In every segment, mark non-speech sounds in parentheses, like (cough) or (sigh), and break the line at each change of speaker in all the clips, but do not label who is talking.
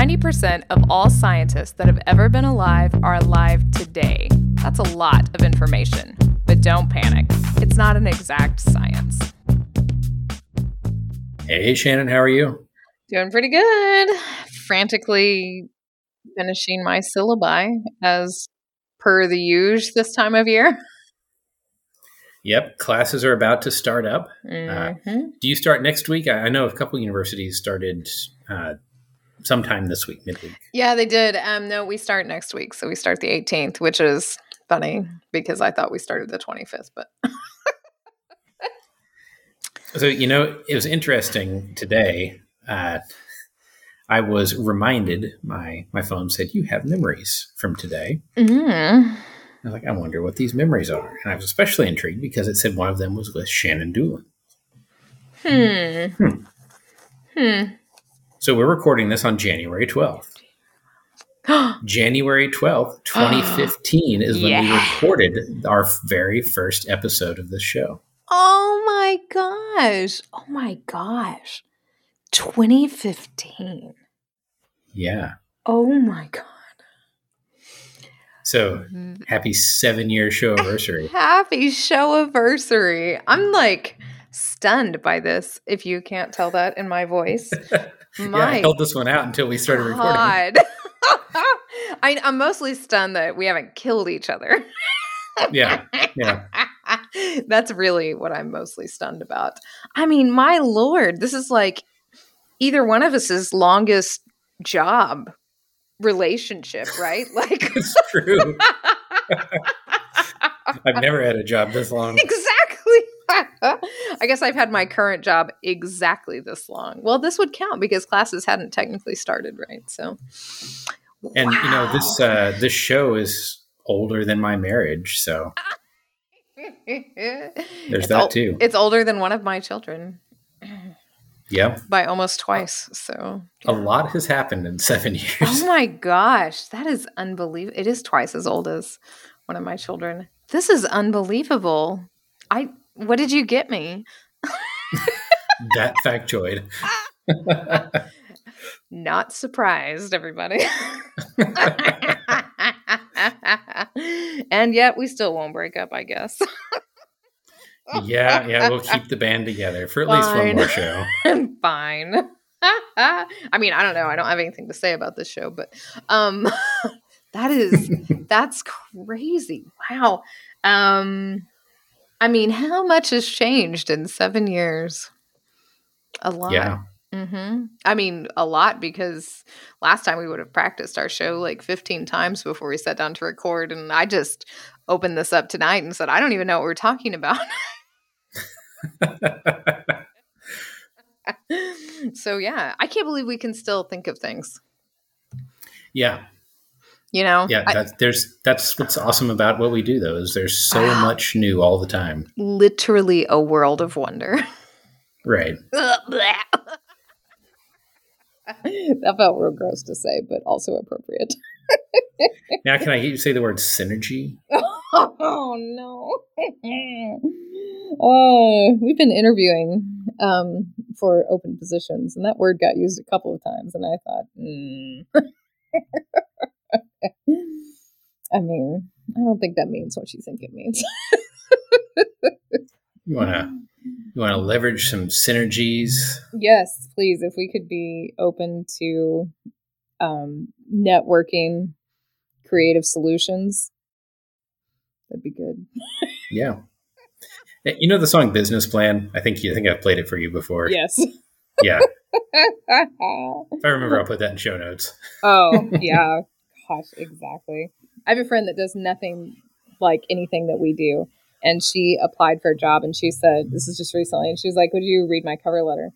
90% of all scientists that have ever been alive are alive today. That's a lot of information, but don't panic. It's not an exact science.
Hey, Shannon, how are you?
Doing pretty good. Frantically finishing my syllabi as per the usual this time of year. (laughs)
Yep, classes are about to start up.
Mm-hmm.
Uh, do you start next week? I, I know a couple universities started uh, sometime this week, midweek.
Yeah, they did. Um, no, we start next week, so we start the 18th, which is funny because I thought we started the 25th, but (laughs)
So you know, it was interesting today. Uh, I was reminded my my phone said you have memories from today.
mm.
I was like, I wonder what these memories are, and I was especially intrigued because it said one of them was with Shannon Doolin.
hmm.
Hmm.
Hmm.
So we're recording this on January twelfth. (gasps) January twelfth, (gasps) twenty fifteen, is when we recorded our very first episode of this show.
Oh my gosh. Oh my gosh. 2015.
Yeah.
Oh my god.
So mm-hmm. happy seven year show (laughs) anniversary.
Happy show anniversary. I'm like stunned by this, if you can't tell that in my voice. (laughs) (laughs)
yeah, I held this one out until we started recording.
God. (laughs) I, I'm mostly stunned that we haven't killed each other. (laughs)
Yeah, yeah.
That's really what I'm mostly stunned about. I mean, my lord, this is like either one of us's longest job relationship, right? Like
It's true. I've never had a job this long.
exactly. I guess I've had my current job exactly this long. Well, this would count because classes hadn't technically started, right? So,
And you know, this uh this show is older than my marriage, so (laughs) there's
It's
that
ol-
too.
It's older than one of my children
Yeah.
by almost twice. So,
A lot has happened in seven (laughs) years.
oh my gosh, that is unbelievable. It is twice as old as one of my children. This is unbelievable. I what did you get me?
that factoid. (laughs)
Not surprised, everybody. and yet we still won't break up, I guess.
yeah, yeah, we'll keep the band together for at least one more show. (laughs)
Fine. (laughs) I mean, I don't know. I don't have anything to say about this show, but um that is that's crazy. Wow. Um I mean, how much has changed in 7 years? A lot.
Yeah.
hmm I mean, a lot because last time we would have practiced our show like 15 times before we sat down to record. And I just opened this up tonight and said, I don't even know what we're talking about. (laughs) (laughs) so, yeah, I can't believe we can still think of things,
yeah.
You know?
Yeah.
I-
That's there's that's what's awesome about what we do though, is there's so
Wow.
much new all the time.
literally a world of wonder. (laughs)
Right. (laughs)
that felt real gross to say, but also appropriate. (laughs)
Now can I hear you say the word synergy?
oh no. oh, we've been interviewing um, for open positions, and that word got used a couple of times, and I thought, hmm. (laughs) I mean, I don't think that means what you think it means. (laughs)
You wanna you wanna leverage some synergies.
yes, please, if we could be open to um, networking creative solutions, that'd be good. (laughs)
Yeah. Eh, You know the song Business Plan? I think you I think I've played it for you before.
Yes.
Yeah. If I remember I'll put that in show notes.
oh, yeah. Gosh, exactly. I have a friend that does nothing like anything that we do. And she applied for a job and she said, This is just recently. And she was like, Would you read my cover letter?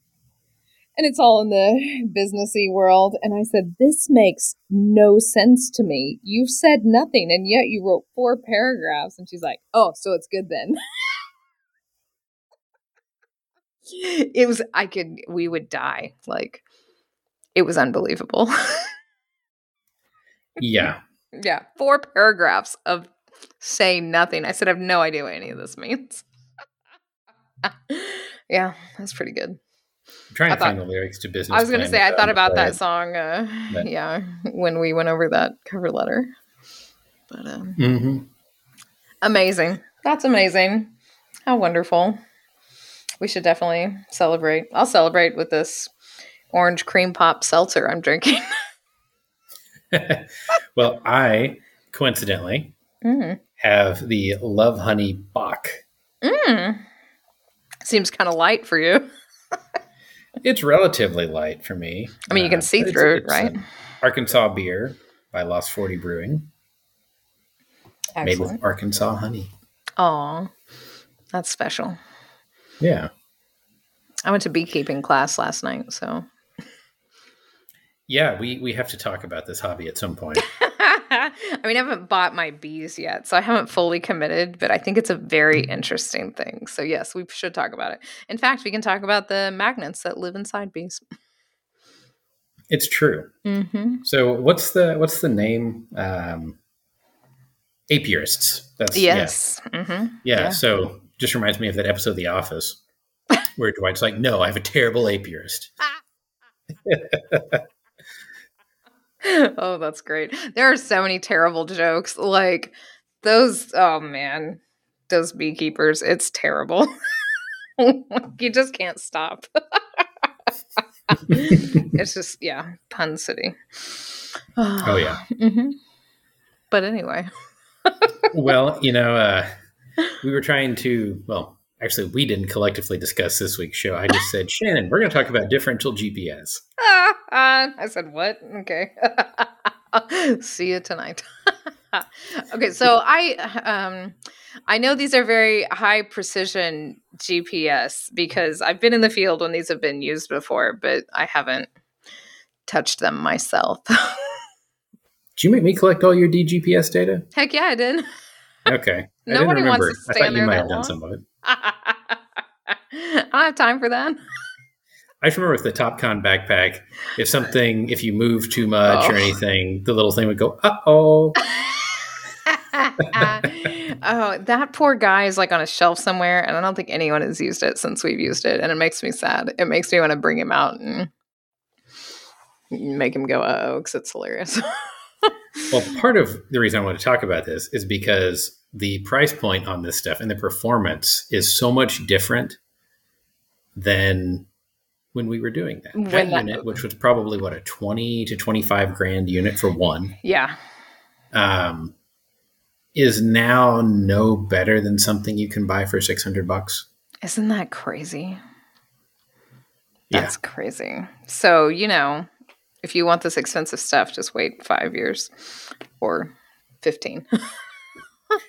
And it's all in the (laughs) businessy world. And I said, This makes no sense to me. You've said nothing and yet you wrote four paragraphs. And she's like, Oh, so it's good then. (laughs) it was, I could, we would die. Like, it was unbelievable. (laughs)
Yeah. (laughs)
Yeah, four paragraphs of saying nothing. I said, I have no idea what any of this means. (laughs) yeah, that's pretty good.
I'm trying
I
to find the lyrics to business.
I was gonna say I thought about that song. Uh,
But-
yeah, when we went over that cover letter. But um,
Mhm.
amazing. That's amazing. How wonderful. We should definitely celebrate. I'll celebrate with this orange cream pop seltzer I'm drinking. (laughs) (laughs)
well, I coincidentally
mm.
have the Love Honey Bock.
Mm. Seems kind of light for you. (laughs)
It's relatively light for me.
I mean, you can
Uh,
see
it's-
through it, right?
Arkansas beer by Lost 40 Brewing, made with Arkansas honey.
Aw, that's special.
Yeah.
I went to beekeeping class last night, so.
Yeah, we, we have to talk about this hobby at some point. (laughs)
I mean, I haven't bought my bees yet, so I haven't fully committed, but I think it's a very interesting thing. So, yes, we should talk about it. In fact, we can talk about the magnets that live inside bees.
it's true.
Mm-hmm.
So what's the what's the name? Um, apiarists. That's yeah.
Yes. Mm-hmm.
yeah.
Yeah.
So just reminds me of that episode of The Office (laughs) where Dwight's like, "No, I have a terrible apiarist." (laughs) (laughs)
oh, that's great. There are so many terrible jokes. Like those, oh man, those beekeepers, it's terrible. (laughs) you just can't stop. (laughs) it's just, yeah, pun city. (sighs)
Oh yeah.
hmm But anyway,
well, you know, uh, we were trying to. Well, actually, we didn't collectively discuss this week's show. I just said, Shannon, we're going to talk about differential GPS.
Ah, ah. I said, what? Okay. (laughs) See you tonight. (laughs) okay, so I um I know these are very high precision GPS because I've been in the field when these have been used before, but I haven't touched them myself. (laughs)
Did you make me collect all your DGPS data?
Heck yeah, I did.
Okay. I
Nobody
didn't
wants
remember.
to
I
stand
thought you
there
might have done
long.
some of it. (laughs)
I don't have time for that.
I just remember with the TopCon backpack, if something, if you move too much or
Oh.
anything, the little thing would go, uh oh. (laughs)
oh, that poor guy is like on a shelf somewhere, and I don't think anyone has used it since we've used it, and it makes me sad. It makes me want to bring him out and make him go, uh "Oh," because it's hilarious. (laughs)
Well, part of the reason I want to talk about this is because the price point on this stuff and the performance is so much different than when we were doing that. That,
that
unit, which was probably what a 20 to 25 grand unit for one.
Yeah.
Um, is now no better than something you can buy for 600 bucks.
Isn't that crazy? That's yeah. crazy. So, you know, if you want this expensive stuff, just wait five years or
15. (laughs)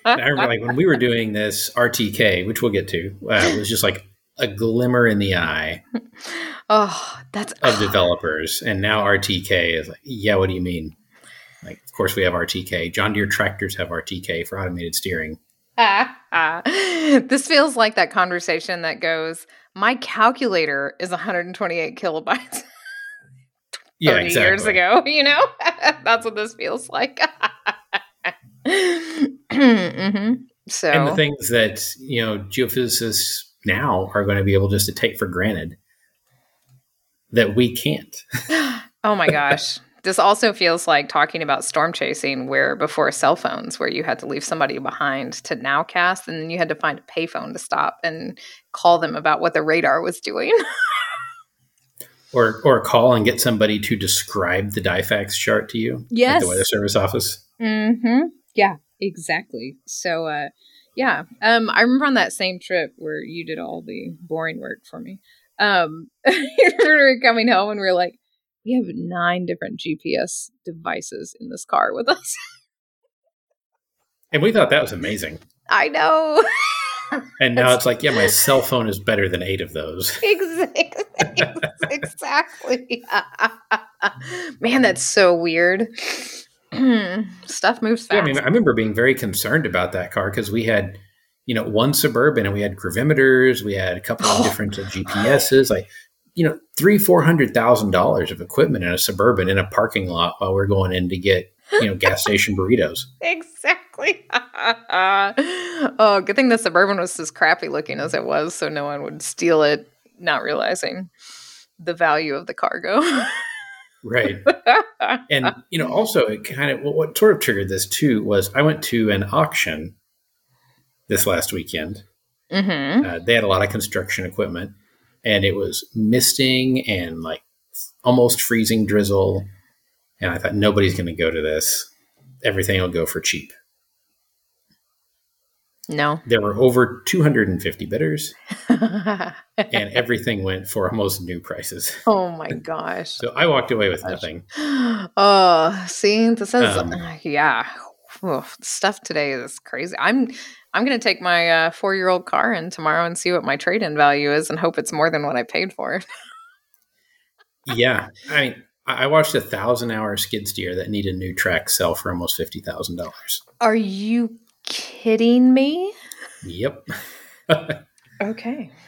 I remember like when we were doing this RTK, which we'll get to, uh, it was just like a glimmer in the eye
oh, that's
of developers. And now RTK is like, yeah, what do you mean? Like, of course we have RTK. John Deere tractors have RTK for automated steering. (laughs)
this feels like that conversation that goes, My calculator is 128 kilobytes (laughs) 30
Yeah, exactly.
years ago. (laughs) You know, that's what this feels like. Hmm So,
And the things that, you know, geophysicists now are going to be able just to take for granted that we can't. (laughs)
oh my gosh. This also feels like talking about storm chasing, where before cell phones, where you had to leave somebody behind to nowcast, and then you had to find a payphone to stop and call them about what the radar was doing. (laughs)
Or, or call and get somebody to describe the DIFAX chart to you at the Weather Service office.
Mm-hmm. Yeah, exactly. So, uh, yeah, um, I remember on that same trip where you did all the boring work for me. Um, (laughs) we were coming home and we are like, we have nine different GPS devices in this car with us. (laughs)
And we thought that was amazing.
I know. (laughs)
And now it's like, yeah, my cell phone is better than eight of those.
exactly. exactly. Man, that's so weird. (clears throat) Stuff moves fast. Yeah.
I mean, I remember being very concerned about that car because we had, you know, one suburban and we had gravimeters, we had a couple of
Oh.
different uh, GPSs, like, you know, three, four hundred thousand dollars of equipment in a suburban in a parking lot while we're going in to get, you know, gas station burritos. (laughs)
Exactly. (laughs) oh, good thing the suburban was as crappy looking as it was, so no one would steal it, not realizing. the value of the cargo. (laughs)
right. (laughs) And, you know, also it kind of, what sort of triggered this too was I went to an auction this last weekend.
mm-hmm.
Uh, they had a lot of construction equipment and it was misting and like almost freezing drizzle. And I thought nobody's going to go to this. Everything will go for cheap.
No.
There were over 250 bidders, (laughs) and everything went for almost new prices.
oh my (laughs) gosh.
So I walked away with
Gosh.
nothing. (gasps)
Oh, see, this is
Um,
yeah. Oof, stuff today is crazy. I'm I'm gonna take my uh, four year old car in tomorrow and see what my trade in value is, and hope it's more than what I paid for it. (laughs)
Yeah, I mean, I watched a thousand hour skid steer that needed new track sell for almost fifty thousand dollars.
Are you kidding me?
Yep.
Okay. (laughs)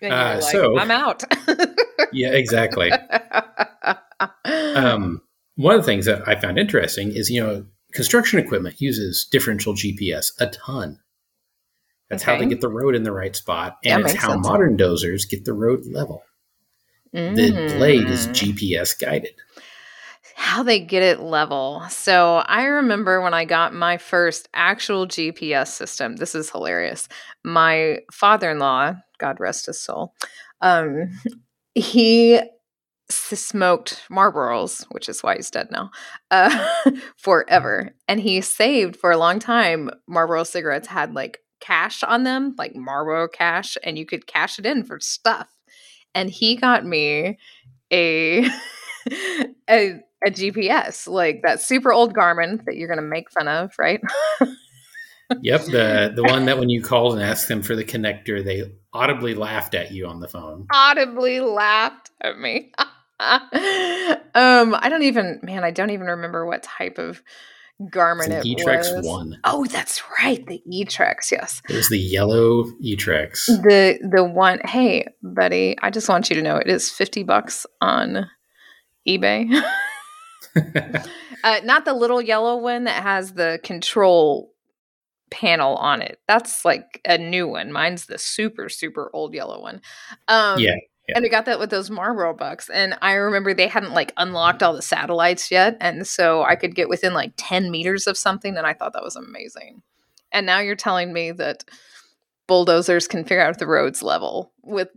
Uh,
like,
so-
I'm out. (laughs)
yeah, exactly. Um, one of the things that I found interesting is you know construction equipment uses differential GPS a ton. That's how they get the road in the right spot,
Yeah,
and it's how
sense.
modern dozers get the road level. The blade is
Mm.
GPS guided.
How they get it level. So I remember when I got my first actual GPS system. This is hilarious. My father-in-law, God rest his soul, um, (laughs) he smoked Marlboros, which is why he's dead now, uh, (laughs) forever. And he saved for a long time. Marlboro cigarettes had like cash on them, like Marlboro cash, and you could cash it in for stuff. And he got me a (laughs) a, a GPS, like that super old Garmin that you're gonna make fun of, right?
Yep, the (laughs) the one that when you called and asked them for the connector, they audibly laughed at you on the phone.
Audibly laughed at me. (laughs) um, I don't even, man, I don't even remember what type of Garmin it
eTrex
was.
one.
Oh, that's right, the eTrex. Yes,
It was the yellow eTrex.
the the one. Hey, buddy, I just want you to know it is fifty bucks on eBay. (laughs) Uh, not the little yellow one that has the control panel on it. That's like a new one. Mine's the super super old yellow one. Um,
Yeah, yeah.
And I got that with those Marlboro bucks. And I remember they hadn't like unlocked all the satellites yet, and so I could get within like ten meters of something, and I thought that was amazing. And now you're telling me that bulldozers can figure out the roads level with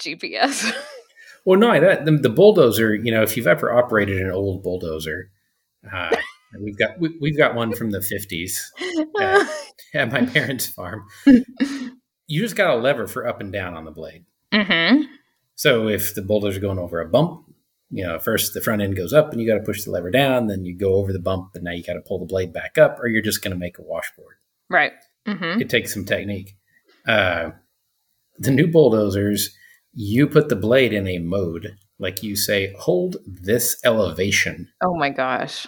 GPS. (laughs)
Well, no, that the, the bulldozer. You know, if you've ever operated an old bulldozer, uh, we've got we, we've got one from the fifties (laughs) at my parents' farm. You just got a lever for up and down on the blade.
mm-hmm.
So if the bulldozer's going over a bump, you know, first the front end goes up and you got to push the lever down, then you go over the bump, and now you got to pull the blade back up, or you're just going to make a washboard.
Right. Mm-hmm.
It takes some technique. Uh, the new bulldozers, you put the blade in a mode, like you say, hold this elevation
Oh my gosh.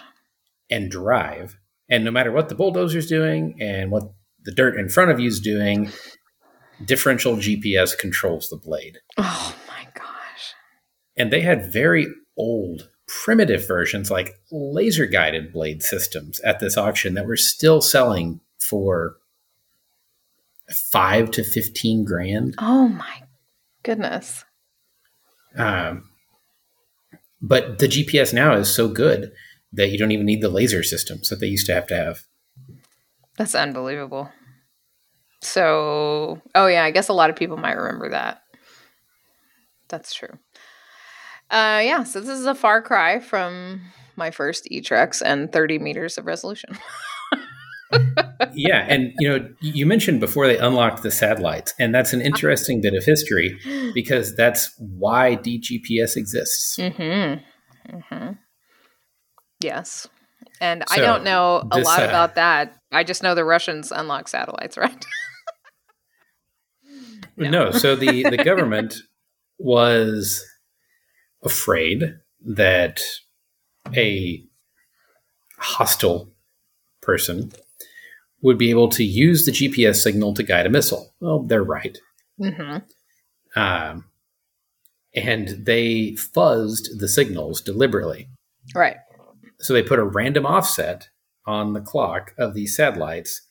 and drive. And no matter what the bulldozer's doing and what the dirt in front of you is doing, differential GPS controls the blade.
Oh my gosh.
And they had very old, primitive versions like laser guided blade systems at this auction that were still selling for five to 15 grand.
Oh my goodness.
Um, but the GPS now is so good that you don't even need the laser systems that they used to have to have.
That's unbelievable. So, oh yeah, I guess a lot of people might remember that. That's true. Uh, yeah, so this is a far cry from my first eTrex and 30 meters of resolution. (laughs)
yeah, and you know, you mentioned before they unlocked the satellites, and that's an interesting bit of history because that's why DGPS exists.
Mm-hmm. Mm-hmm. Yes. And I don't know a
this,
lot
uh,
about that. I just know the Russians unlock satellites, (laughs) right? No.
No, so the (laughs) the government was afraid that a hostile person would be able to use the GPS signal to guide a missile. Well, they're right.
mm-hmm.
Um, and they fuzzed the signals deliberately.
Right.
So they put a random offset on the clock of these satellites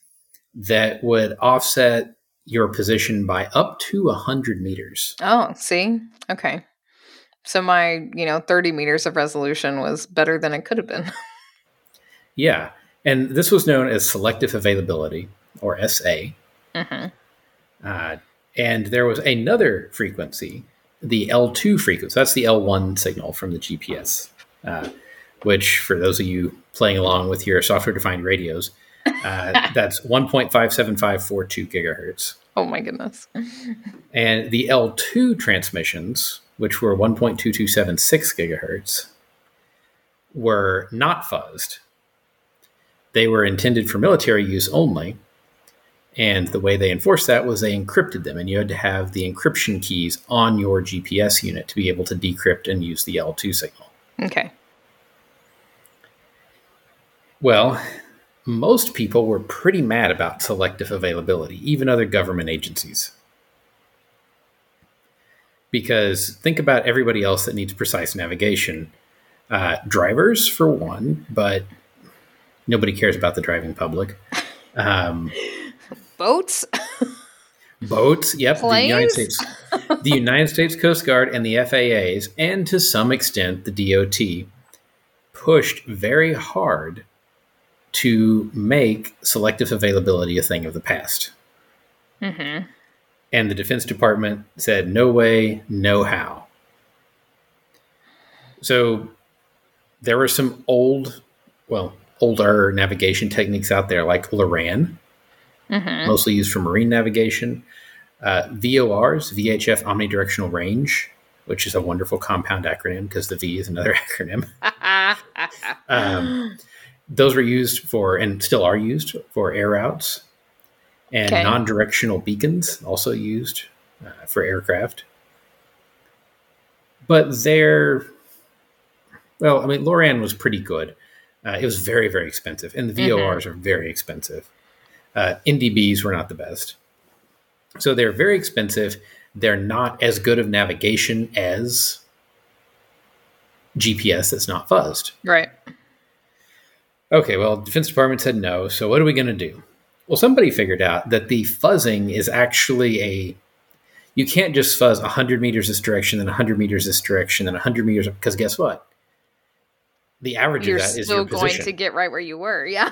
that would offset your position by up to 100 meters.
Oh, see? Okay. So my, you know, 30 meters of resolution was better than it could have been. (laughs)
Yeah. And this was known as selective availability, or SA.
hmm
Uh, and there was another frequency, the L2 frequency. That's the L1 signal from the GPS, uh, which, for those of you playing along with your software defined radios, uh, (laughs) that's 1.57542 gigahertz.
Oh my goodness. (laughs)
And the L2 transmissions, which were 1.2276 gigahertz, were not fuzzed. They were intended for military use only. And the way they enforced that was they encrypted them, and you had to have the encryption keys on your GPS unit to be able to decrypt and use the L2 signal.
Okay.
Well, most people were pretty mad about selective availability, even other government agencies. Because think about everybody else that needs precise navigation. Uh, drivers, for one, but nobody cares about the driving public. Um,
Boats?
boats, yep. The United States, the United States Coast Guard and the FAA's, and to some extent the DOT, pushed very hard to make selective availability a thing of the past.
hmm
And the Defense Department said, no way, no how. So there were some old, well, older navigation techniques out there like LORAN,
hmm
mostly used for marine navigation. Uh, VORs, VHF Omnidirectional Range, which is a wonderful compound acronym because the V is another (laughs) acronym. (laughs) Um, those were used for, and still are used for air routes, and
Okay.
non directional beacons, also used uh, for aircraft. But they're, well, I mean, Loran was pretty good. Uh, it was very, very expensive, and the. VORs are very expensive. Uh, NDBs were not the best. So they're very expensive. They're not as good of navigation as GPS that's not fuzzed.
right.
Okay, well, Defense Department said no. So what are we going to do? Well, somebody figured out that the fuzzing is actually a. You can't just fuzz 100 meters this direction, then 100 meters this direction, then 100 meters. Because guess what? The average
You're
of that is
still
your
going
position.
to get right where you were. Yeah.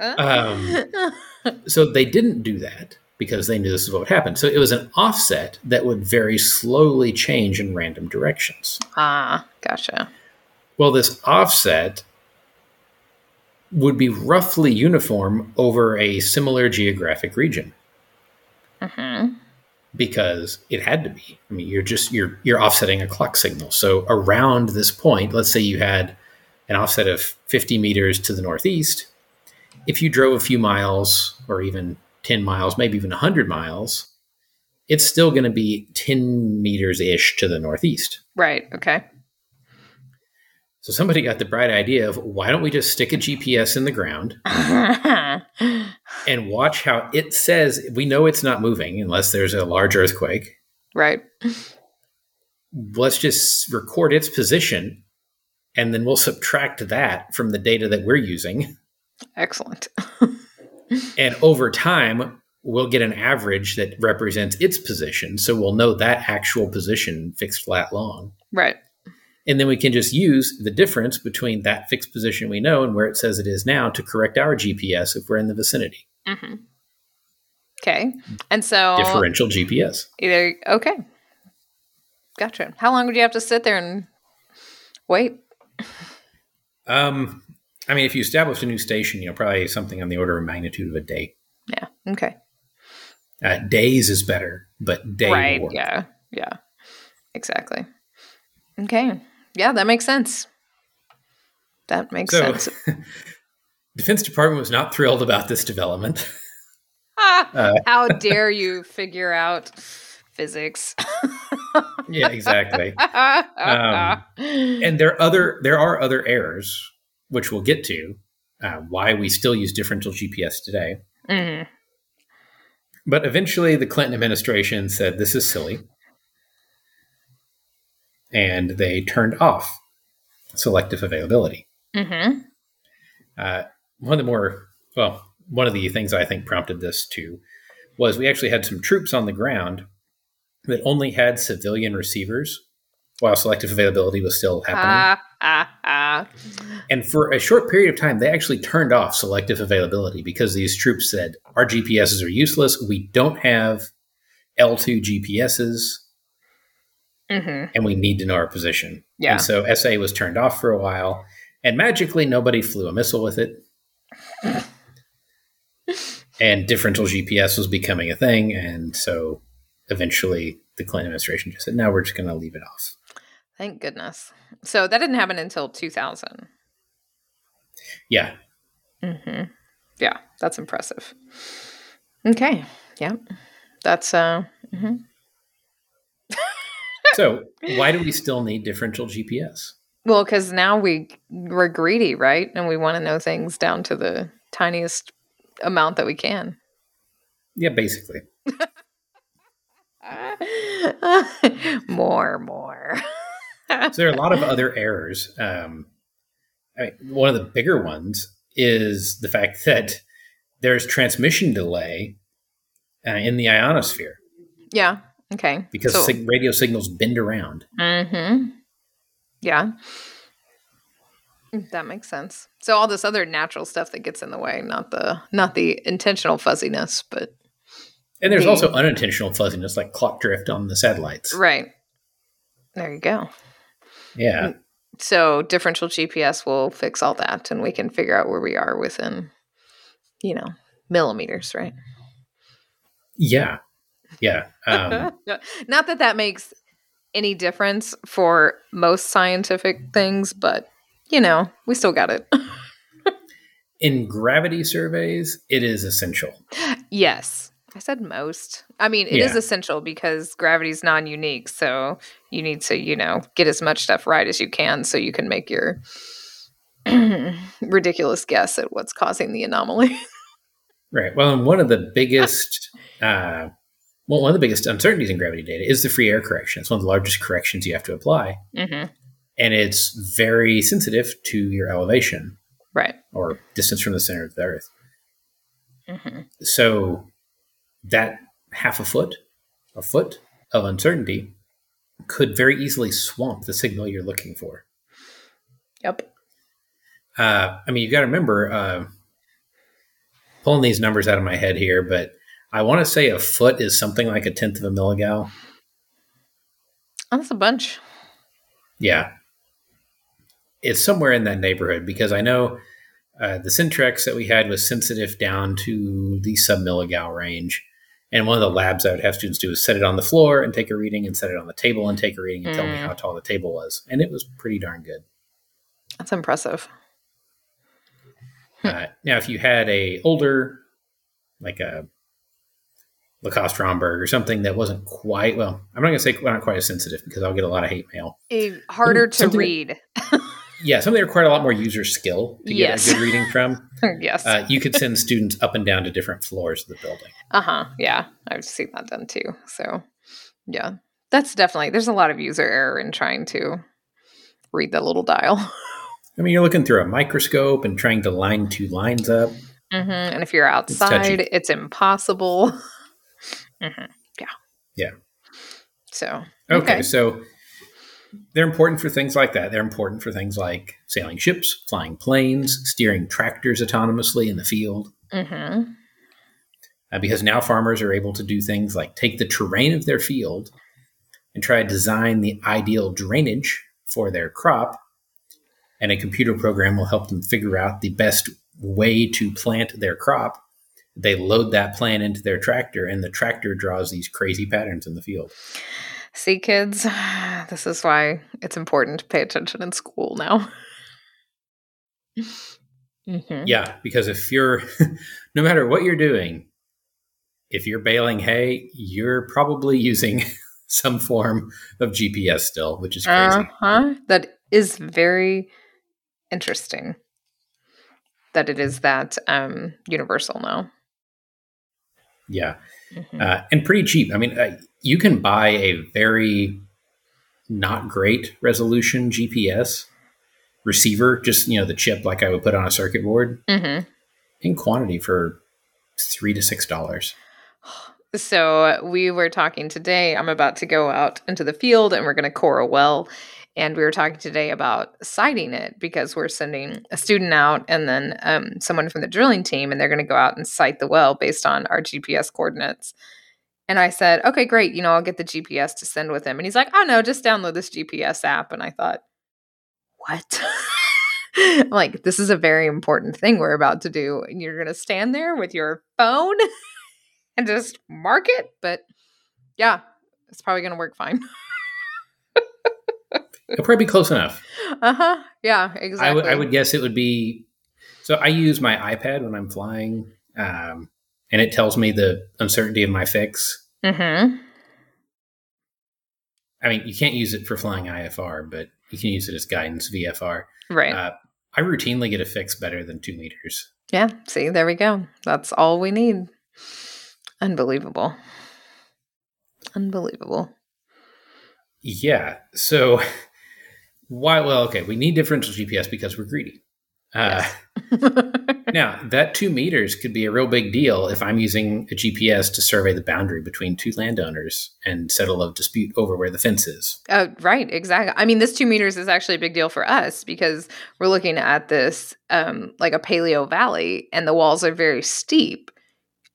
Um, (laughs) so they didn't do that because they knew this is what would happen. So it was an offset that would very slowly change in random directions.
ah, gotcha.
Well, this offset would be roughly uniform over a similar geographic region
hmm
because it had to be. I mean, you're just you're you're offsetting a clock signal. So around this point, let's say you had an offset of 50 meters to the northeast. If you drove a few miles or even 10 miles, maybe even 100 miles, it's still going to be 10 meters ish to the northeast.
Right. Okay.
So somebody got the bright idea of why don't we just stick a GPS in the ground (laughs) and watch how it says we know it's not moving unless there's a large earthquake.
right.
Let's just record its position and then we'll subtract that from the data that we're using.
Excellent.
And over time, we'll get an average that represents its position. So we'll know that actual position fixed flat long.
Right.
And then we can just use the difference between that fixed position we know and where it says it is now to correct our GPS if we're in the vicinity.
Hmm Okay. And so
Differential GPS.
either okay. Gotcha. How long would you have to sit there and wait?
Um, I mean, if you establish a new station, you know, probably something on the order of magnitude of a day.
Yeah. Okay.
Uh, days is better, but day
right.
will work.
Yeah. Yeah. Exactly. Okay. Yeah, that makes sense. That makes
So-
sense. (laughs)
Defense Department was not thrilled about this development.
Ah,
Uh,
how dare you figure out physics?
yeah, exactly. Um, (laughs) And there are other there are other errors which we'll get to. Uh, why we still use differential GPS today.
Mhm.
But eventually, the Clinton administration said this is silly, and they turned off selective availability.
Mhm.
Uh, one of the more well, one of the things I think prompted this too was we actually had some troops on the ground that only had civilian receivers while selective availability was still happening.
Ah, ah, ah.
And for a short period of time, they actually turned off selective availability because these troops said, Our GPSs are useless. We don't have L2 GPSs,
hmm
and we need to know our position.
Yeah.
And so SA was turned off for a while, and magically nobody flew a missile with it. And differential GPS was becoming a thing. And so eventually the Clinton administration just said, "Now we're just going to leave it off.
Thank goodness. So that didn't happen until 2000.
Yeah.
hmm Yeah, that's impressive. Okay. Yeah. That's uh mhm.
So why do we still need differential GPS?
Well cuz now we we're greedy, right? And we want to know things down to the tiniest amount that we can.
Yeah, basically. (laughs)
more, more.
So there are a lot of other errors. Um, I mean, one of the bigger ones is the fact that there's transmission delay uh, in the ionosphere
yeah. Okay.
because
So-
sig- radio signals bend around.
Mm-hmm. Yeah. That makes sense. So all this other natural stuff that gets in the way, not the not the intentional fuzziness, but
And there's
The-
also unintentional fuzziness like clock drift on the satellites.
right. There you go.
Yeah.
So differential GPS will fix all that and we can figure out where we are within, you know, millimeters, right?
Yeah. Yeah. Um, (laughs)
Not that that makes any difference for most scientific things, but you know, we still got it. (laughs)
in gravity surveys, it is essential.
Yes. I said most. I mean, it is
Yeah.
essential because gravity's non unique. So you need to, you know, get as much stuff right as you can so you can make your (clears throat) ridiculous guess at what's causing the anomaly. (laughs)
Right. Well, and one of the biggest, uh, well, one of the biggest uncertainties in gravity data is the free air correction. It's one of the largest corrections you have to apply,
hmm
and it's very sensitive to your elevation
Right.
or distance from the center of the Earth.
hmm
So that half a foot, a foot of uncertainty could very easily swamp the signal you're looking for.
Yep.
Uh, I mean, you've got to remember, uh, pulling these numbers out of my head here, but I want to say a foot is something like a tenth of a milligal.
That's a bunch.
Yeah. It's somewhere in that neighborhood because I know uh, the Scintrex that we had was sensitive down to the sub milligal range. And one of the labs I would have students do is set it on the floor and take a reading and set it on the table and take a reading and tell me
Mm.
how tall the table was. And it was pretty darn good.
That's impressive.
Uh, now, if you had a older, like a Lacoste Romberg or something that wasn't quite well, I'm not going to say not quite as sensitive because I'll get a lot of hate mail.
Eh, harder to
something that-
read. (laughs)
Yeah, something that required a lot more user skill to
Yes.
get a good reading from. (laughs)
yes.
Uh, you could send students up and down to different floors of the building.
Uh huh. Yeah, I've seen that done too. So, yeah, that's definitely there's a lot of user error in trying to read that little dial. (laughs)
I mean, you're looking through a microscope and trying to line two lines up.
hmm And if you're
It's
outside, it's, impossible. Hmm Yeah.
Yeah.
So
Okay,
Okay.
so they're important for things like that. They're important for things like sailing ships, flying planes, steering tractors autonomously in the field.
hmm
uh, because now farmers are able to do things like take the terrain of their field and try to design the ideal drainage for their crop. And a computer program will help them figure out the best way to plant their crop. They load that plan into their tractor, and the tractor draws these crazy patterns in the field.
see, kids, (sighs) this is why it's important to pay attention in school now. hmm
Yeah, because if you're, (laughs) no matter what you're doing, if you're baling hay, you're probably using (laughs) some form of GPS still, which is crazy.
Uh huh. That is very interesting. That it is that um, universal now.
Yeah.
Mhm.
uh, and pretty cheap. I mean, uh, you can buy a very not great resolution GPS receiver, just you know the chip like I would put on a circuit board
Mhm.
in quantity for three to six dollars.
So we were talking today. I'm about to go out into the field and we're going to core a well. And we were talking today about siting it because we're sending a student out and then um, someone from the drilling team, and they're going to go out and site the well based on our GPS coordinates. And I said, okay, great. You know, I'll get the GPS to send with him. And he's like, oh, no, just download this GPS app. And I thought, what? (laughs) like, this is a very important thing we're about to do. And you're going to stand there with your phone (laughs) and just mark it. But yeah, it's probably going to work fine. (laughs)
It'll probably be close enough.
Uh huh. Yeah, exactly.
I would, would guess it would be. So I use my iPad when I'm flying, um, and it tells me the uncertainty of my fix.
Mm-hmm.
I mean, you can't use it for flying IFR, but you can use it as guidance VFR.
Right.
Uh, I routinely get a fix better than two meters.
Yeah. See, there we go. That's all we need. Unbelievable. Unbelievable.
Yeah. So (laughs) why? Well, okay, we need differential GPS because we're greedy. Uh, (laughs) now, that two meters could be a real big deal if I'm using a GPS to survey the boundary between two landowners and settle a dispute over where the fence is.
Uh, right, exactly. I mean, this two meters is actually a big deal for us because we're looking at this um, like a paleo valley, and the walls are very steep.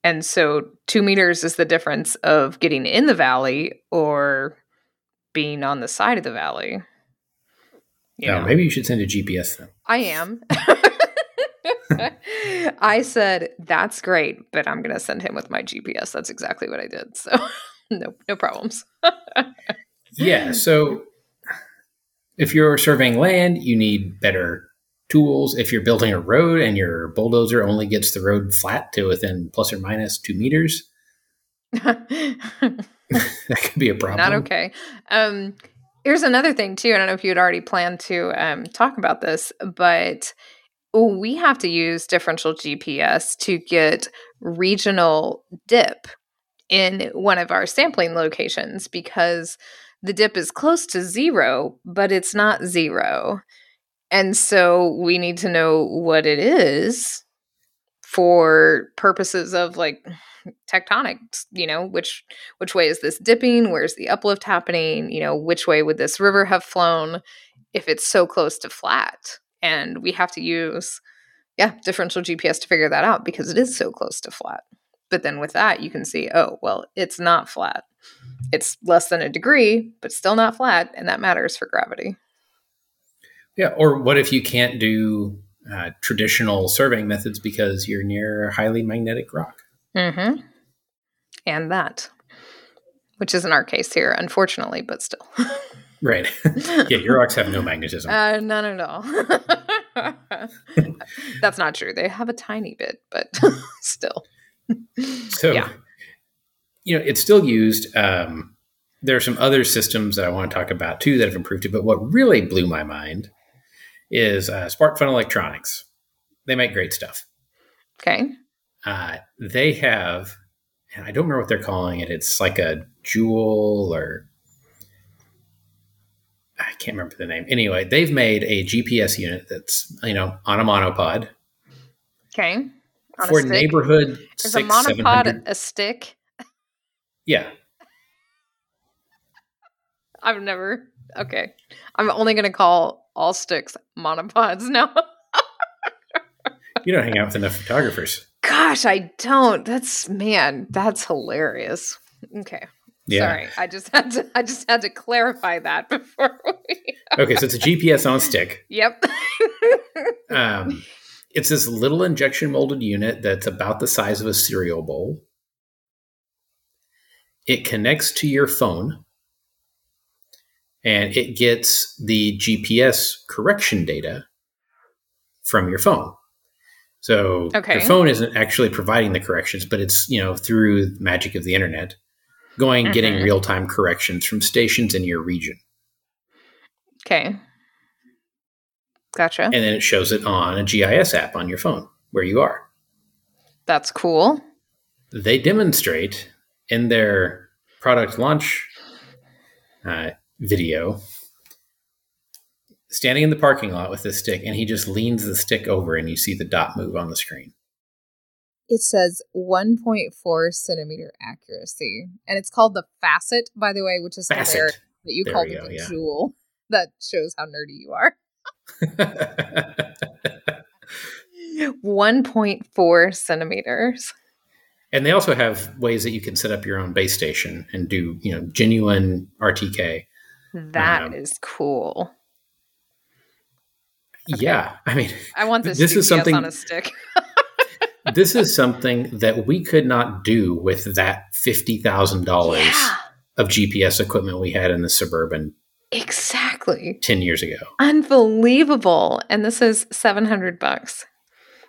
And so, two meters is the difference of getting in the valley or being on the side of the valley.
You know? maybe you should send a GPS then.
I am. (laughs) I said, that's great, but I'm going to send him with my GPS. That's exactly what I did. So, (laughs) no, no problems. (laughs)
yeah. So, if you're surveying land, you need better tools. If you're building a road and your bulldozer only gets the road flat to within plus or minus two meters, that could be a problem.
Not okay. Um, here's another thing too. I don't know if you had already planned to um, talk about this, but we have to use differential GPS to get regional dip in one of our sampling locations because the dip is close to zero, but it's not zero. And so we need to know what it is for purposes of like tectonics you know which which way is this dipping? Where's the uplift happening? You know which way would this river have flown if it's so close to flat? And we have to use yeah differential gps to figure that out because it is so close to flat. But then with that you can see oh well it's not flat. It's less than a degree but still not flat and that matters for gravity.
Yeah or what if you can't do uh, traditional surveying methods because you're near highly magnetic rock
Mm-hmm. And that, which isn't our case here, unfortunately, but still. (laughs)
right. (laughs) yeah, your rocks have no magnetism.
Uh, none at all. (laughs) That's not true. They have a tiny bit, but still.
So, yeah. you know, it's still used. Um, there are some other systems that I want to talk about too that have improved it. But what really blew my mind is uh, SparkFun Electronics. They make great stuff.
Okay
uh, they have, and I don't remember what they're calling it. It's like a jewel or I can't remember the name. Anyway, they've made a GPS unit that's you know on a monopod.
Okay.
On for neighborhood
is six, a monopod a stick?
Yeah. (laughs)
I've never. Okay, I'm only going to call all sticks monopods (laughs) now.
you don't hang out with enough photographers.
Gosh, I don't. That's man, that's hilarious. Okay. Yeah. Sorry, I just had to. I just had to clarify that (laughs) before we.
okay, so it's a GPS on stick.
Yep. (laughs)
um, it's this little injection molded unit that's about the size of a cereal bowl. It connects to your phone, and it gets the GPS correction data from your phone. So okay. your phone isn't actually providing the corrections, but it's, you know, through magic of the internet, going mm-hmm. getting real time corrections from stations in your region.
Okay. Gotcha.
And then it shows it on a GIS app on your phone where you are.
That's cool.
They demonstrate in their product launch uh, video standing in the parking lot with this stick, and he just leans the stick over, and you see the dot move on the screen.
It says 1.4 centimeter accuracy, and it's called the facet, by the way, which is
Facet.
hilarious that you
There
called it
go,
the
yeah.
jewel. (laughs) That shows how nerdy you are. (laughs) 1.4 centimeters.
and they also have ways that you can set up your own base station and do, you know, genuine RTK.
That
Um,
is cool.
Yeah. I mean,
I want this,
this is something-
on a stick. (laughs)
this is something that we could not do with that $50,000 of GPS equipment we had in the Suburban
exactly.
10 years ago.
Unbelievable. And this is 700 bucks.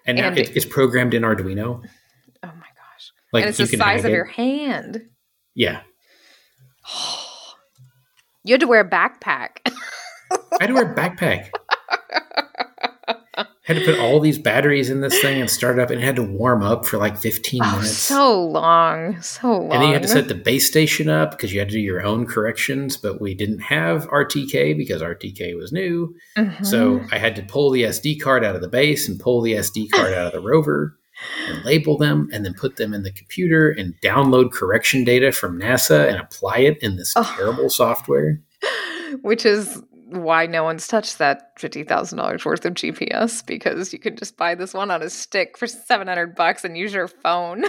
And
And-
it, it's programmed in Arduino.
Oh my gosh.
Like
and it's the size of
it.
your hand.
Yeah. (gasps) (laughs)
You had to wear a backpack. (laughs)
I had to wear a backpack. had to put all these batteries in this thing and start it up and it had to warm up for like 15
oh,
minutes.
so long. So long.
and then you had to set the base station up because you had to do your own corrections, but we didn't have RTK because RTK was new.
Mhm.
So I had to pull the SD card out of the base and pull the SD card out of the rover and label them and then put them in the computer and download correction data from NASA and apply it in this
Oh.
terrible software. (laughs)
which is why no one's touched that fifty thousand dollars worth of GPS because you could just buy this one on a stick for seven hundred bucks and use your phone.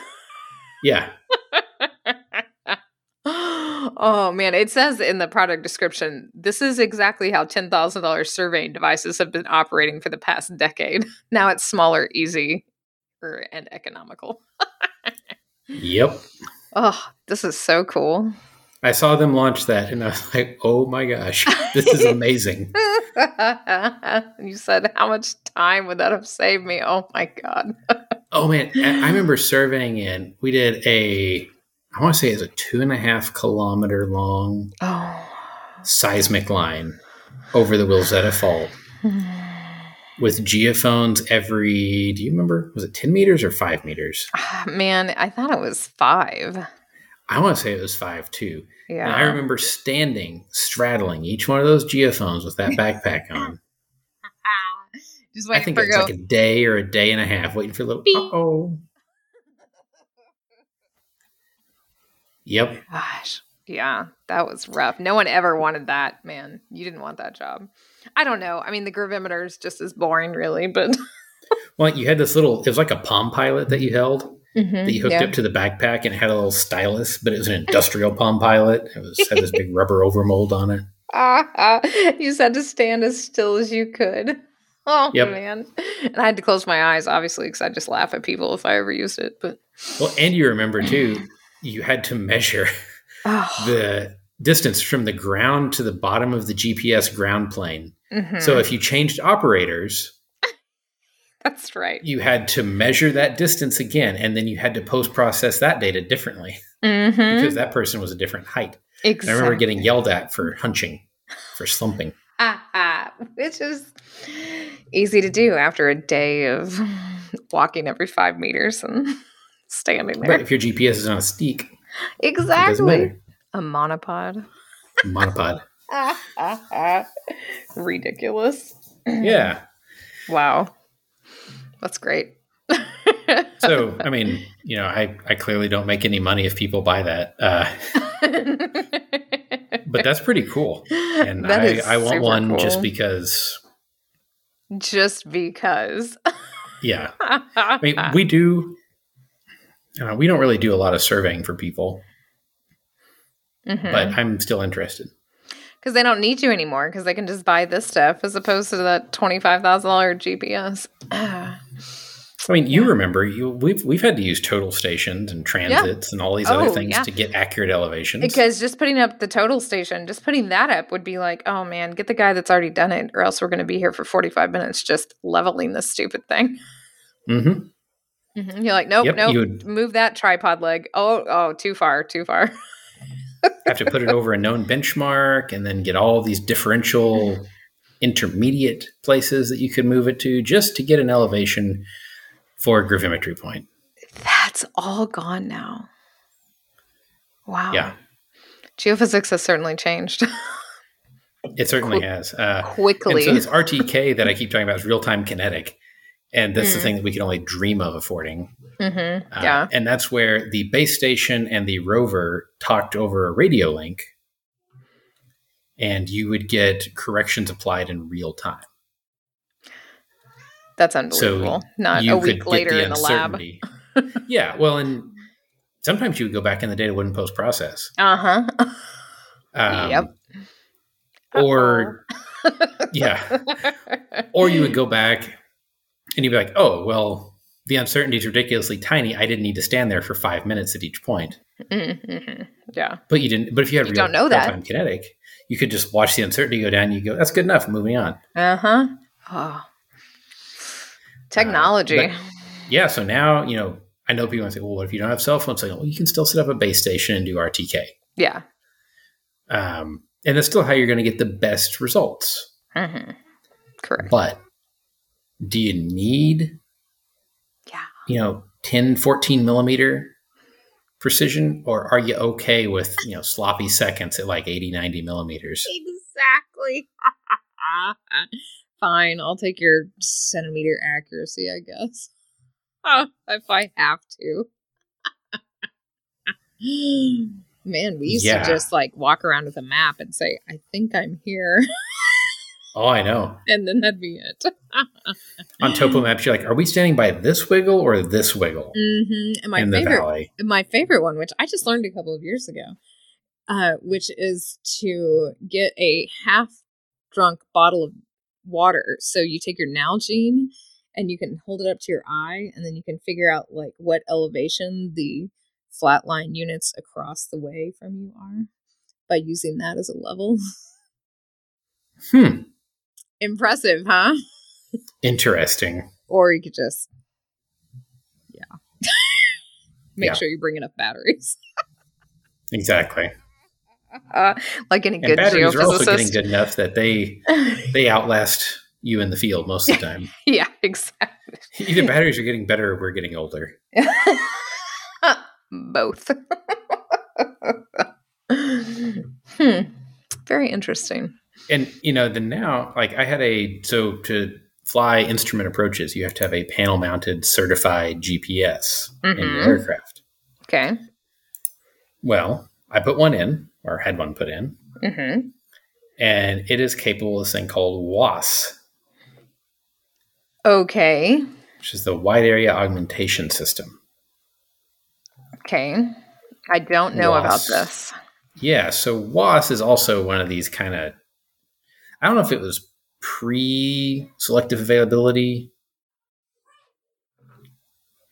Yeah. (laughs)
oh man, it says in the product description this is exactly how ten thousand dollars surveying devices have been operating for the past decade. (laughs) Now it's smaller, easy, and economical. (laughs)
Yep.
Oh, this is so cool.
I saw them launch that and I was (laughs) like, oh my gosh, this is amazing. (laughs)
you said how much time would that have saved me? Oh my god.
Oh man, I I remember surveying in. We did a, I want to say it's a two and a half kilometer long
Oh.
seismic line over the Wilzetta Fault (sighs) with geophones every. Do you remember? Was it ten meters or five meters?
Ah, Man, I thought it was five.
I want to say it was five too.
Yeah.
And I remember standing, straddling each one of those geophones with that backpack (laughs) on. (laughs)
Just waiting I
think
for
it's
go.
like a day or a day and a half waiting for a little. Oh. Yep.
Gosh, yeah, that was rough. No one ever wanted that, man. You didn't want that job. I don't know. I mean, the gravimeter is just as boring, really, but (laughs)
Well, you had this little. It was like a Palm Pilot that you held. that you hooked
yeah.
up to the backpack and it had a little stylus, but it was an industrial Palm Pilot. It was had this big rubber overmold on it. (laughs)
Ah, you just had to stand as still as you could. Oh
Yep.
man, and I had to close my eyes, obviously, because I just laugh at people if I ever used it. But
Well, and you remember too, you had to measure
oh, (sighs)
the distance from the ground to the bottom of the GPS ground plane.
mhm.
So if you changed operators, (laughs)
that's right.
you had to measure that distance again, and then you had to post process that data differently (laughs)
Mm-hmm.
because that person was a different height. And I remember getting yelled at for hunching, for slumping. (laughs)
which is easy to do after a day of walking every five meters and standing
But
there.
if your GPS is on a stake, it
Exactly.
Matter.
A monopod.
Monopod. (laughs)
Ridiculous.
Yeah.
Wow. That's great. (laughs)
So, I mean, you know, I, I clearly don't make any money if people buy that. Uh, (laughs) but that's pretty cool. And
That
I,
is
I want
super
one just because,
just because.
yeah. I mean, we do, uh, we don't really do a lot of surveying for people,
Mhm.
but I'm still interested.
because they don't need you anymore because they can just buy this stuff as opposed to that twenty-five thousand dollar GPS.
I mean, you remember you we've we've had to use total stations and transits and all these other
Oh,
things
yeah.
to get accurate elevations.
because just putting up the total station, just putting that up would be like, oh man, get the guy that's already done it, or else we're going to be here for forty-five minutes just leveling this stupid thing.
hmm
Mhm. You're like, nope,
Yep,
nope,
would-
move that tripod leg. Oh, oh, too far, too far.
Have to put it over a known benchmark and then get all these differential intermediate places that you could move it to just to get an elevation for a gravimetry point.
That's all gone now. Wow.
Yeah,
Geophysics has certainly changed
it certainly has. Uh,
quickly.
so this RTK that I keep talking about is real time kinetic. And that's the
Mm.
thing that we can only dream of affording.
Mm-hmm.
Uh,
yeah.
and that's where the base station and the rover talked over a radio link, and you would get corrections applied in real time.
That's unbelievable. So
Not
a week later
the
in the lab.
yeah, well, and sometimes you would go back in the data wouldn't post process.
Uh huh.
Um,
Yep.
Or (laughs) yeah, or you would go back and you'd be like, oh, well, the uncertainty is ridiculously tiny. I didn't need to stand there for five minutes at each point.
mm-hmm. Yeah.
But you didn't. But if you had
You
real,
don't know that.
real-time kinetic, you could just watch the uncertainty go down. You go, that's good enough. Moving on.
Uh huh. Oh. Technology.
Uh, Yeah. So now you know. I know people say, well, what if you don't have cell phones? Like, well, you can still set up a base station and do RTK.
yeah.
Um, and that's still how you're going to get the best results.
hmm Correct.
But do you need,
Yeah.
you know, 10, 14 millimeter precision? Or are you okay with, you know, sloppy seconds at like 80, 90 millimeters?
Exactly. (laughs) Fine, I'll take your centimeter accuracy, I guess. Uh, (laughs) if I have to. (laughs) Man, we used
Yeah.
to just like walk around with a map and say, I think I'm here.
Oh, I know. (laughs)
and then that'd be it. (laughs)
On topo maps, you're like, are we standing by this wiggle or this wiggle
hmm And my
in the
favorite
valley?
my favorite one, which I just learned a couple of years ago, uh, which is to get a half drunk bottle of water. So you take your Nalgene and you can hold it up to your eye, and then you can figure out like what elevation the flatline units across the way from you are by using that as a level.
Hmm.
Impressive, huh? (laughs)
Interesting.
Or you could just, yeah, (laughs) make
Yeah.
sure you bring enough batteries. (laughs)
Exactly.
Uh, like any
And
good
batteries are also getting good enough that they they outlast you in the field most of the time.
yeah, exactly.
Either batteries are getting better or we're getting older.
Both. hmm. Very interesting.
And you know, the now like I had a so to fly instrument approaches, you have to have a panel mounted certified GPS in your
Mhm.
aircraft.
Okay.
Well, I put one in, or had one put in,
hmm
and it is capable of this thing called WAAS,
Okay.
which is the Wide Area Augmentation System.
Okay. I don't know about this.
Yeah, so WAAS is also one of these kind of I don't know if it was pre-selective availability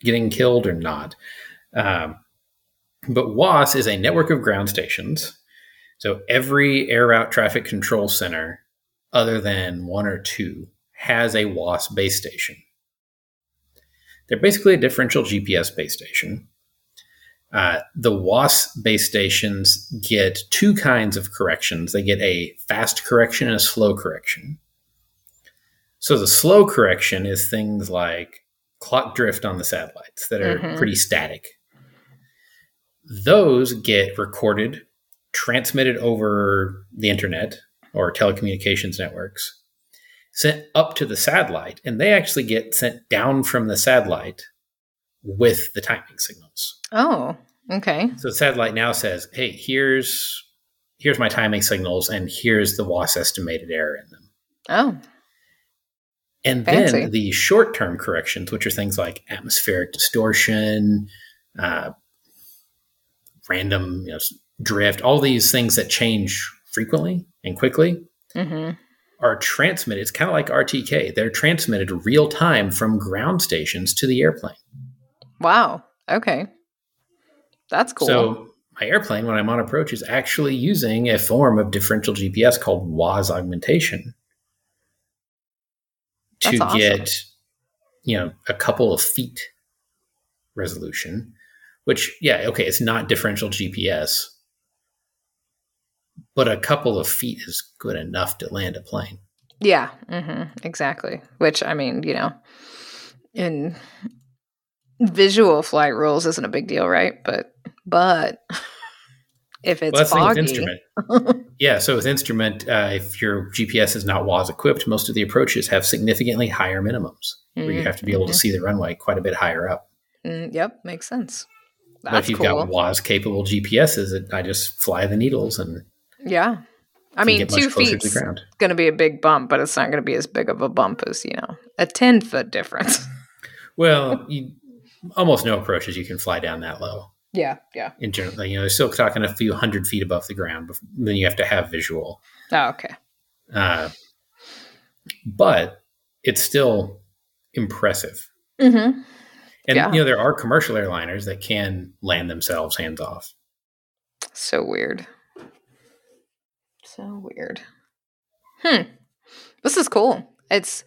getting killed or not. Um, but WAAS is a network of ground stations. So every air route traffic control center, other than one or two, has a WAAS base station. They're basically a differential GPS base station. Uh, the WAAS base stations get two kinds of corrections. They get a fast correction and a slow correction. So the slow correction is things like clock drift on the satellites that are
Mhm.
pretty static. Those get recorded, transmitted over the internet or telecommunications networks, sent up to the satellite, and they actually get sent down from the satellite with the timing signals.
Oh, okay.
So the satellite now says, "Hey, here's here's my timing signals, and here's the WAAS estimated error in them."
Oh,
And
Fancy.
then the short term corrections, which are things like atmospheric distortion, uh, random you know, drift, all these things that change frequently and quickly,
hmm
are transmitted. It's kind of like RTK. They're transmitted real time from ground stations to the airplane.
Wow. Okay. That's cool.
So my airplane, when I'm on approach, is actually using a form of differential GPS called WAAS augmentation to
awesome.
get, you know, a couple of feet resolution. Which, yeah, okay, it's not differential GPS, but a couple of feet is good enough to land a plane.
yeah, mm-hmm, exactly. Which I mean, you know, in visual flight rules isn't a big deal, right? But but (laughs) If it's
well, that's with
foggy.
instrument. (laughs) yeah, so with instrument, uh, if your GPS is not WAAS equipped, most of the approaches have significantly higher minimums, where you have to be able to
mhm.
see the runway quite a bit higher up.
Mm, yep, makes sense.
but if you've
cool.
got WAAS capable GPSs, it, I just fly the needles and
yeah. I mean, two
feet
feet's
to the ground.
going to be a big bump, but it's not going to be as big of a bump as, you know, a 10 foot difference.
Well, (laughs) you, almost no approaches you can fly down that low.
yeah, yeah.
In general, you know, they're still talking a few hundred feet above the ground. bef- Then you have to have visual,
Oh, okay.
uh, but it's still impressive.
Mm-hmm.
And
Yeah.
you know, there are commercial airliners that can land themselves hands off.
So weird. So weird. Hmm. This is cool. It's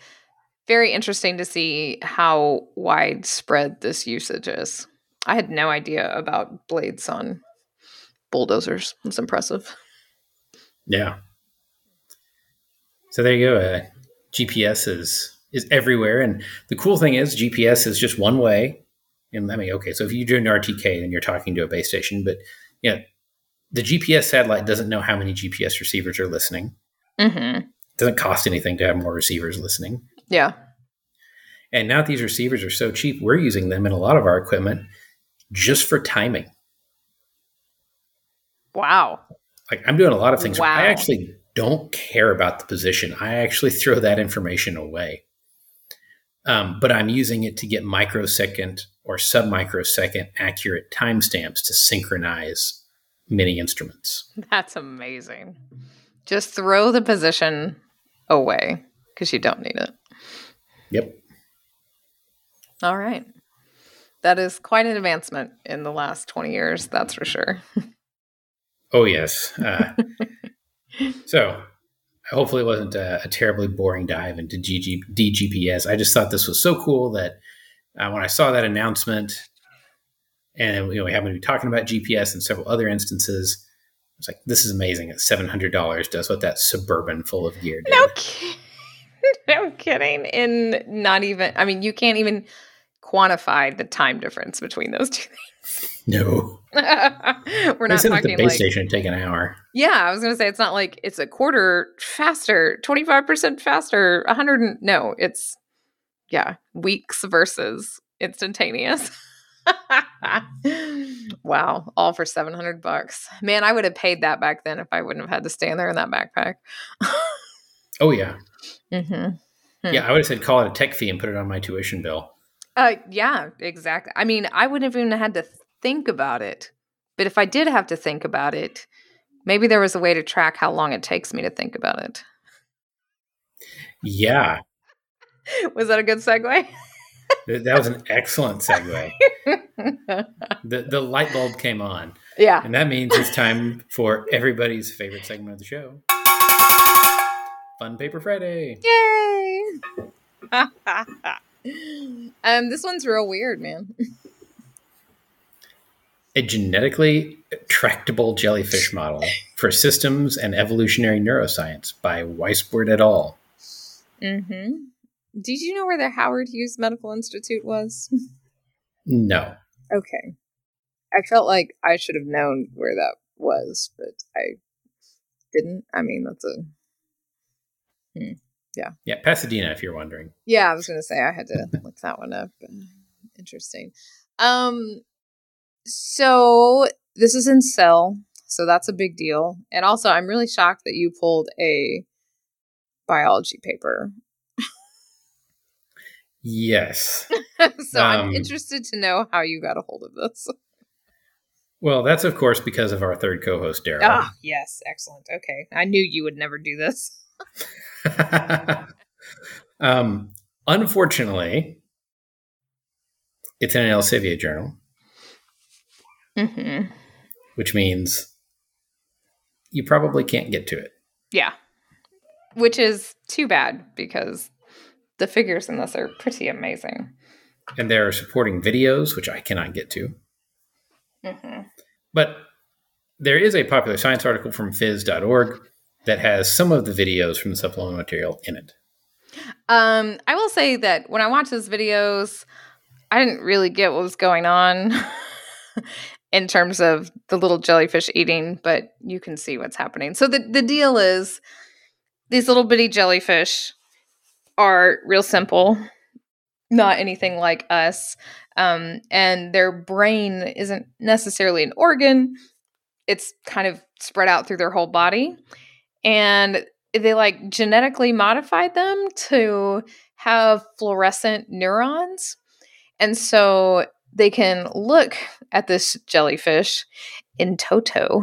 very interesting to see how widespread this usage is. I had no idea about blades on bulldozers. It's impressive.
Yeah. So there you go. Uh, GPS is is everywhere, and the cool thing is GPS is just one way. And I mean, okay, so if you do an RTK, then you're talking to a base station, but you know, the GPS satellite doesn't know how many GPS receivers are listening.
Mm-hmm.
It doesn't cost anything to have more receivers listening.
Yeah.
And now these receivers are so cheap, we're using them in a lot of our equipment just for timing.
Wow.
Like I'm doing a lot of things.
Wow.
I actually don't care about the position. I actually (laughs) throw that information away. Um, but I'm using it to get microsecond or sub microsecond accurate timestamps to synchronize many instruments.
That's amazing. Just throw the position away because you don't need it.
Yep.
All right. That is quite an advancement in the last 20 years, that's for sure. (laughs)
Oh yes. Uh, so hopefully it wasn't a, a terribly boring dive into GG, DGPS. I just thought this was so cool that uh, when I saw that announcement, and you know we happen to be talking about GPS and several other instances, I was like, "This is amazing! At seven hundred dollars, does what that suburban full of gear did."
No kidding. (laughs) No kidding. In not even, I mean, you can't even quantify the time difference between those two things. No. (laughs)
We're
not
at the base
like,
station take an hour.
yeah, I was going to say it's not like it's a quarter faster, 25% faster, 100. and- No, it's, yeah, weeks versus instantaneous. (laughs) wow, all for 700 bucks. Man, I would have paid that back then if I wouldn't have had to stand there in that backpack.
Oh yeah,
mm-hmm. Hmm.
yeah. I would have said call it a tech fee and put it on my tuition bill.
Uh, yeah, exactly. I mean, I wouldn't have even had to think about it. But if I did have to think about it, maybe there was a way to track how long it takes me to think about it.
Yeah, (laughs)
Was that a good segue?
That was an excellent segue. the The light bulb came on. (laughs)
yeah.
And that means it's time for everybody's favorite segment of the show Fun Paper Friday.
Yay! (laughs) um, this one's real weird, man.
A genetically tractable jellyfish model for systems and evolutionary neuroscience by Weissbourd et al.
Mm-hmm. Did you know where the Howard Hughes Medical Institute was?
No.
okay. I felt like I should have known where that was, but I didn't. I mean, that's a
Yeah, Yeah, Pasadena, if you're wondering.
Yeah, I was gonna say I had to (laughs) look that one up. Interesting. Um, so this is in Cell, so that's a big deal. And also, I'm really shocked that you pulled a biology paper.
Yes. (laughs)
so I'm
Um,
interested to know how you got a hold of this.
Well, that's of course because of our third co host, Daryl.
Ah, yes, excellent. Okay, I knew you would never do this. (laughs) (laughs)
um, unfortunately, it's in an Elsevier journal,
Mm-hmm.
which means you probably can't get to it.
Yeah, which is too bad because the figures in this are pretty amazing.
And there are supporting videos, which I cannot get to.
Mm-hmm.
But there is a popular science article from phys.org that has some of the videos from the supplemental material in it.
Um, I will say that when I watched those videos, I didn't really get what was going on. (laughs) in terms of the little jellyfish eating, but you can see what's happening. So the, the deal is these little bitty jellyfish are real simple, not anything like us. Um, and their brain isn't necessarily an organ, it's kind of spread out through their whole body. And they like genetically modified them to have fluorescent neurons. And so they can look at this jellyfish in toto.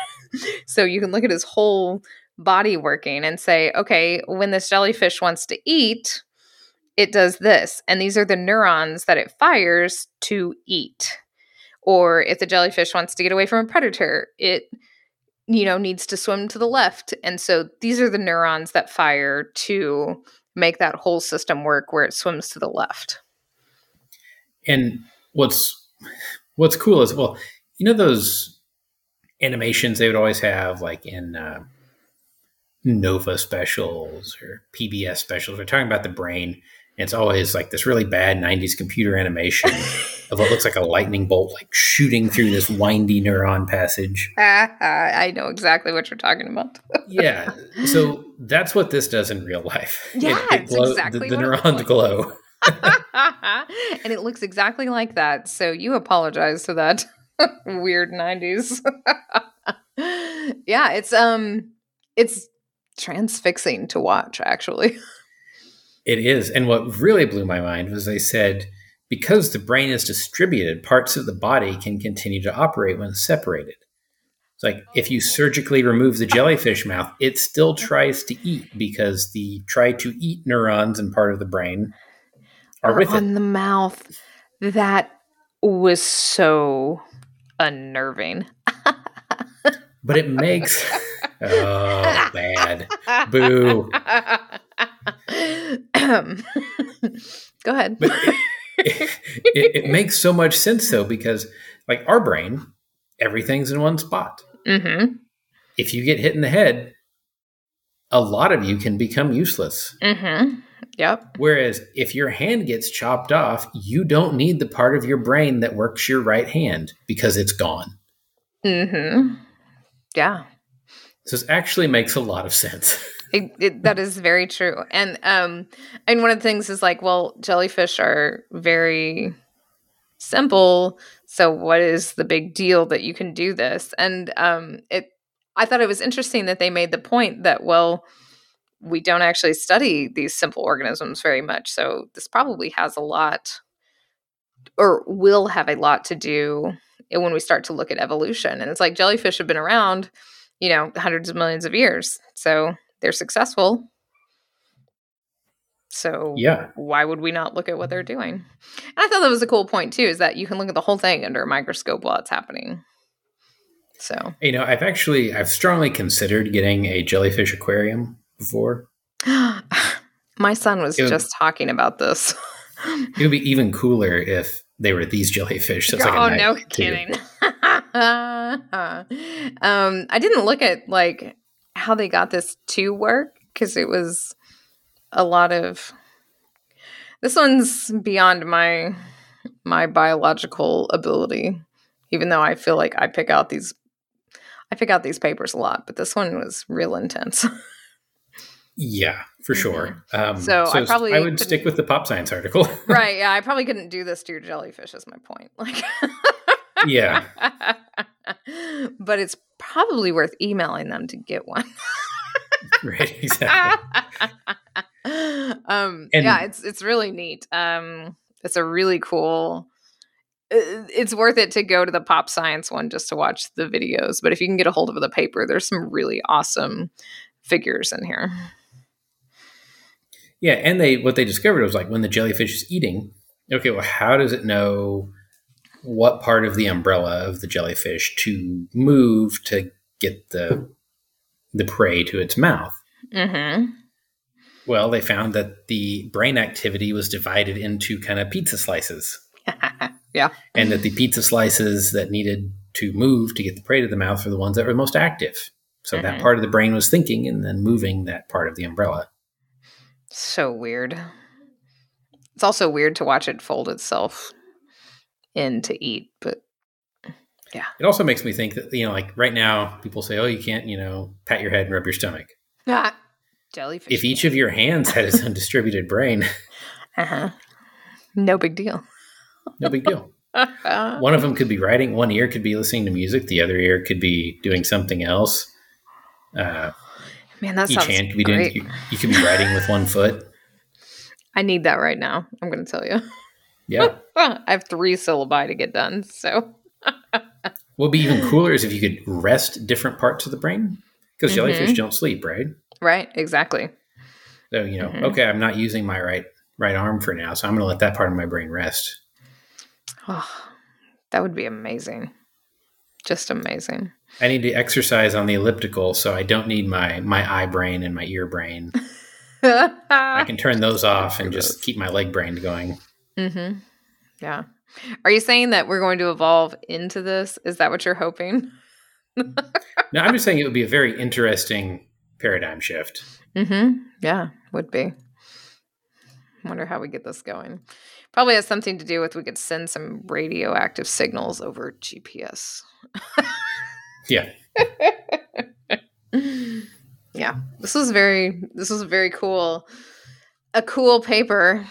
(laughs) so you can look at his whole body working and say, okay, when this jellyfish wants to eat, it does this. And these are the neurons that it fires to eat. Or if the jellyfish wants to get away from a predator, it you know needs to swim to the left. And so these are the neurons that fire to make that whole system work where it swims to the left.
And what's what's cool is well, you know those animations they would always have like in uh, Nova specials or PBS specials. We're talking about the brain. And it's always like this really bad 90s computer animation (laughs) of what looks like a lightning bolt, like shooting through this windy neuron passage. (laughs)
I know exactly what you're talking about. (laughs)
yeah. So that's what this does in real life.
Yeah, it, it glow, exactly
the, the neurons glow. (laughs)
and it looks exactly like that. So you apologize to that weird 90s. yeah, it's um it's transfixing to watch actually.
It is. And what really blew my mind was they said because the brain is distributed, parts of the body can continue to operate when separated. It's like if you surgically remove the jellyfish mouth, it still tries to eat because the try to eat neurons and part of the brain are, with
on
it.
the mouth. That was so unnerving. (laughs)
but it makes (laughs) oh bad boo. (laughs)
Go ahead.
But (laughs) it, it, makes so much sense though because like our brain, everything's in one spot.
Mm-hmm.
If you get hit in the head, a lot of you can become useless.
Mm-hmm. Yep.
Whereas if your hand gets chopped off, you don't need the part of your brain that works your right hand because it's gone.
Mm-hmm. Yeah.
So this actually makes a lot of sense. (laughs)
It, it, that is very true. And um, and one of the things is like, well, jellyfish are very simple. So what is the big deal that you can do this? And um, it, I thought it was interesting that they made the point that well, we don't actually study these simple organisms very much. So this probably has a lot, or will have a lot to do when we start to look at evolution. And it's like jellyfish have been around, you know, hundreds of millions of years. So they're successful. So
yeah,
why would we not look at what they're doing? And I thought that was a cool point too, is that you can look at the whole thing under a microscope while it's happening. So
you know, I've actually I've strongly considered getting a jellyfish aquarium before. (gasps)
My son was just talking about this. (laughs)
it would be even cooler if they were these jellyfish.
So oh, like no kidding. (laughs) um, I didn't look at like how they got this to work because it was a lot of this one's beyond my my biological ability even though i feel like i pick out these i pick out these papers a lot but this one was real intense. (laughs)
Yeah for mm-hmm. sure. Um,
so, so, i probably
i would stick with the pop science article. (laughs)
Right yeah i probably couldn't do this to your jellyfish is my point. (laughs) Like
yeah (laughs)
but it's probably worth emailing them to get one. (laughs)
right, exactly. (laughs)
um, and, yeah, it's it's really neat. Um, it's a really cool. It's worth it to go to the pop science one just to watch the videos. But if you can get a hold of the paper, there's some really awesome figures in here.
Yeah, and they what they discovered was like when the jellyfish is eating. Okay, well, how does it know what part of the umbrella of the jellyfish to move to get the the prey to its mouth.
Mm-hmm.
Well, they found that the brain activity was divided into kind of pizza slices. (laughs)
yeah,
and that the pizza slices that needed to move to get the prey to the mouth were the ones that were most active. So mm-hmm. that part of the brain was thinking and then moving that part of the umbrella.
So weird. It's also weird to watch it fold itself in to eat, but Yeah.
It also makes me think that, you know, like right now, people say, oh, you can't, you know, pat your head and rub your stomach. (laughs)
Ah, jellyfish.
If each of your hands had its own distributed brain, (laughs)
uh-huh. No big deal.
no big deal. (laughs) one of them could be writing, one ear could be listening to music, the other ear could be doing something else. Uh,
Man, that
each
sounds
hand could be
great.
doing, you, you could be writing with one foot.
I need that right now. I'm going to tell you.
Yeah. (laughs)
I have three syllabi to get done. So, (laughs)
What would be even cooler is if you could rest different parts of the brain because jellyfish
Mhm.
don't sleep, right?
right, exactly.
So, you know,
Mhm.
okay, I'm not using my right right arm for now, so I'm going to let that part of my brain rest.
Oh, that would be amazing. Just amazing.
I need to exercise on the elliptical, so I don't need my my eye brain and my ear brain. (laughs) I can turn those off and just keep my leg brain going.
Mm-hmm. Yeah. Are you saying that we're going to evolve into this? Is that what you're hoping? (laughs)
No, I'm just saying it would be a very interesting paradigm shift.
Mm-hmm. Yeah, would be. Wonder how we get this going. Probably has something to do with we could send some radioactive signals over GPS. (laughs)
Yeah.
yeah, this was very. This was a very cool. A cool paper.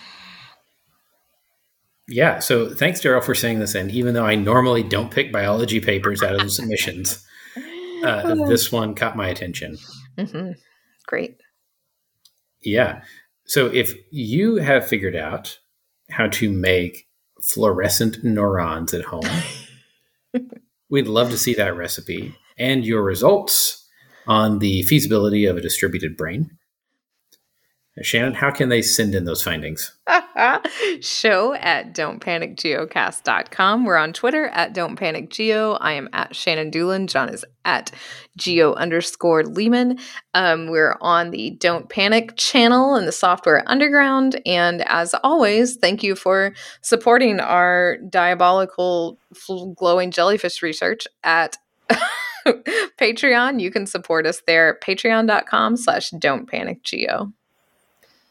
Yeah. So thanks, Daryl, for saying this. And even though I normally don't pick biology papers out of the submissions, (laughs) uh, this one caught my attention.
hmm Great.
Yeah. So if you have figured out how to make fluorescent neurons at home, (laughs) we'd love to see that recipe and your results on the feasibility of a distributed brain. Shannon, how can they send in those findings? (laughs)
Show at don'tpanicgeocast.com. We're on Twitter at Don't Panic Geo. I am at Shannon Dulin. John is at Geo underscore Leeman. Um, we're on the Don't Panic channel in the Software Underground. And as always, thank you for supporting our diabolical glowing jellyfish research at (laughs) Patreon. You can support us there at patreon.com slash don't panic geo.